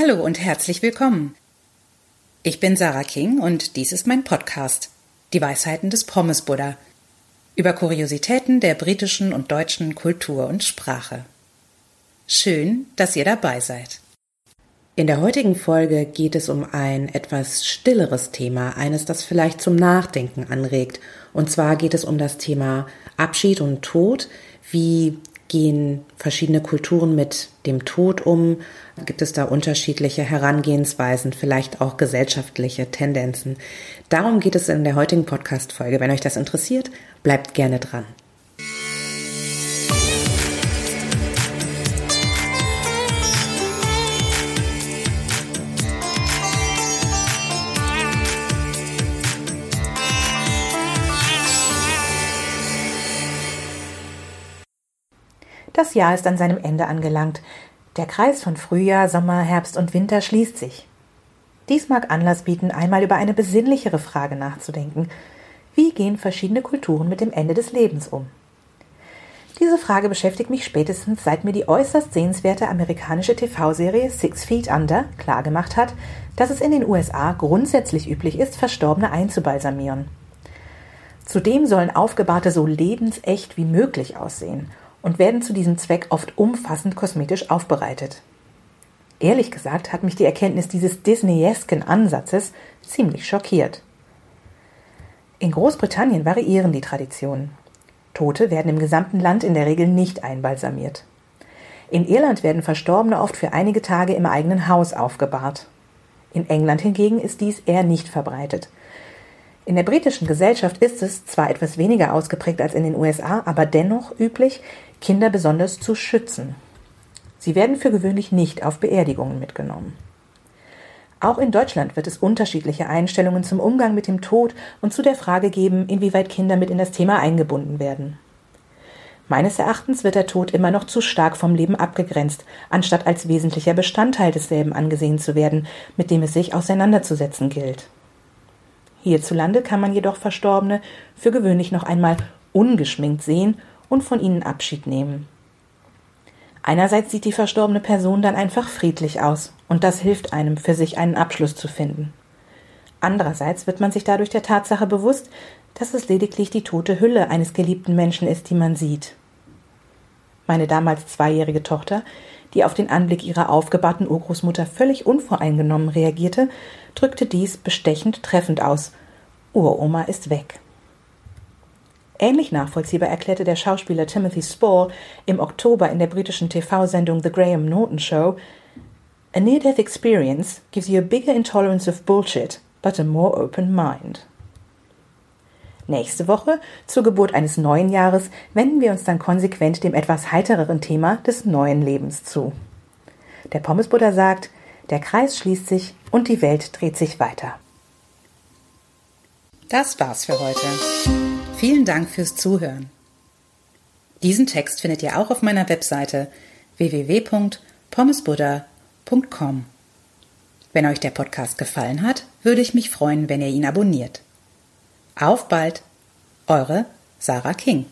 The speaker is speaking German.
Hallo und herzlich willkommen. Ich bin Sarah King und dies ist mein Podcast, Die Weisheiten des Pommes Buddha, über Kuriositäten der britischen und deutschen Kultur und Sprache. Schön, dass ihr dabei seid. In der heutigen Folge geht es um ein etwas stilleres Thema, eines, das vielleicht zum Nachdenken anregt. Und zwar geht es um das Thema Abschied und Tod. Wie gehen verschiedene Kulturen mit dem Tod um? Gibt es da unterschiedliche Herangehensweisen, vielleicht auch gesellschaftliche Tendenzen? Darum geht es in der heutigen Podcast-Folge. Wenn euch das interessiert, bleibt gerne dran. Das Jahr ist an seinem Ende angelangt. Der Kreis von Frühjahr, Sommer, Herbst und Winter schließt sich. Dies mag Anlass bieten, einmal über eine besinnlichere Frage nachzudenken. Wie gehen verschiedene Kulturen mit dem Ende des Lebens um? Diese Frage beschäftigt mich spätestens, seit mir die äußerst sehenswerte amerikanische TV-Serie Six Feet Under klargemacht hat, dass es in den USA grundsätzlich üblich ist, Verstorbene einzubalsamieren. Zudem sollen Aufgebahrte so lebensecht wie möglich aussehen und werden zu diesem Zweck oft umfassend kosmetisch aufbereitet. Ehrlich gesagt hat mich die Erkenntnis dieses Disneyesken Ansatzes ziemlich schockiert. In Großbritannien variieren die Traditionen. Tote werden im gesamten Land in der Regel nicht einbalsamiert. In Irland werden Verstorbene oft für einige Tage im eigenen Haus aufgebahrt. In England hingegen ist dies eher nicht verbreitet. In der britischen Gesellschaft ist es zwar etwas weniger ausgeprägt als in den USA, aber dennoch üblich, Kinder besonders zu schützen. Sie werden für gewöhnlich nicht auf Beerdigungen mitgenommen. Auch in Deutschland wird es unterschiedliche Einstellungen zum Umgang mit dem Tod und zu der Frage geben, inwieweit Kinder mit in das Thema eingebunden werden. Meines Erachtens wird der Tod immer noch zu stark vom Leben abgegrenzt, anstatt als wesentlicher Bestandteil desselben angesehen zu werden, mit dem es sich auseinanderzusetzen gilt. Hierzulande kann man jedoch Verstorbene für gewöhnlich noch einmal ungeschminkt sehen und von ihnen Abschied nehmen. Einerseits sieht die verstorbene Person dann einfach friedlich aus, und das hilft einem, für sich einen Abschluss zu finden. Andererseits wird man sich dadurch der Tatsache bewusst, dass es lediglich die tote Hülle eines geliebten Menschen ist, die man sieht. Meine damals zweijährige Tochter, die auf den Anblick ihrer aufgebahrten Urgroßmutter völlig unvoreingenommen reagierte, drückte dies bestechend treffend aus. Uroma ist weg. Ähnlich nachvollziehbar erklärte der Schauspieler Timothy Spall im Oktober in der britischen TV-Sendung The Graham Norton Show, A near-death experience gives you a bigger intolerance of bullshit, but a more open mind. Nächste Woche, zur Geburt eines neuen Jahres, wenden wir uns dann konsequent dem etwas heitereren Thema des neuen Lebens zu. Der Pommesbuddha sagt, der Kreis schließt sich und die Welt dreht sich weiter. Das war's für heute. Vielen Dank fürs Zuhören. Diesen Text findet ihr auch auf meiner Webseite www.pommesbuddha.com. Wenn euch der Podcast gefallen hat, würde ich mich freuen, wenn ihr ihn abonniert. Auf bald, eure Sarah King.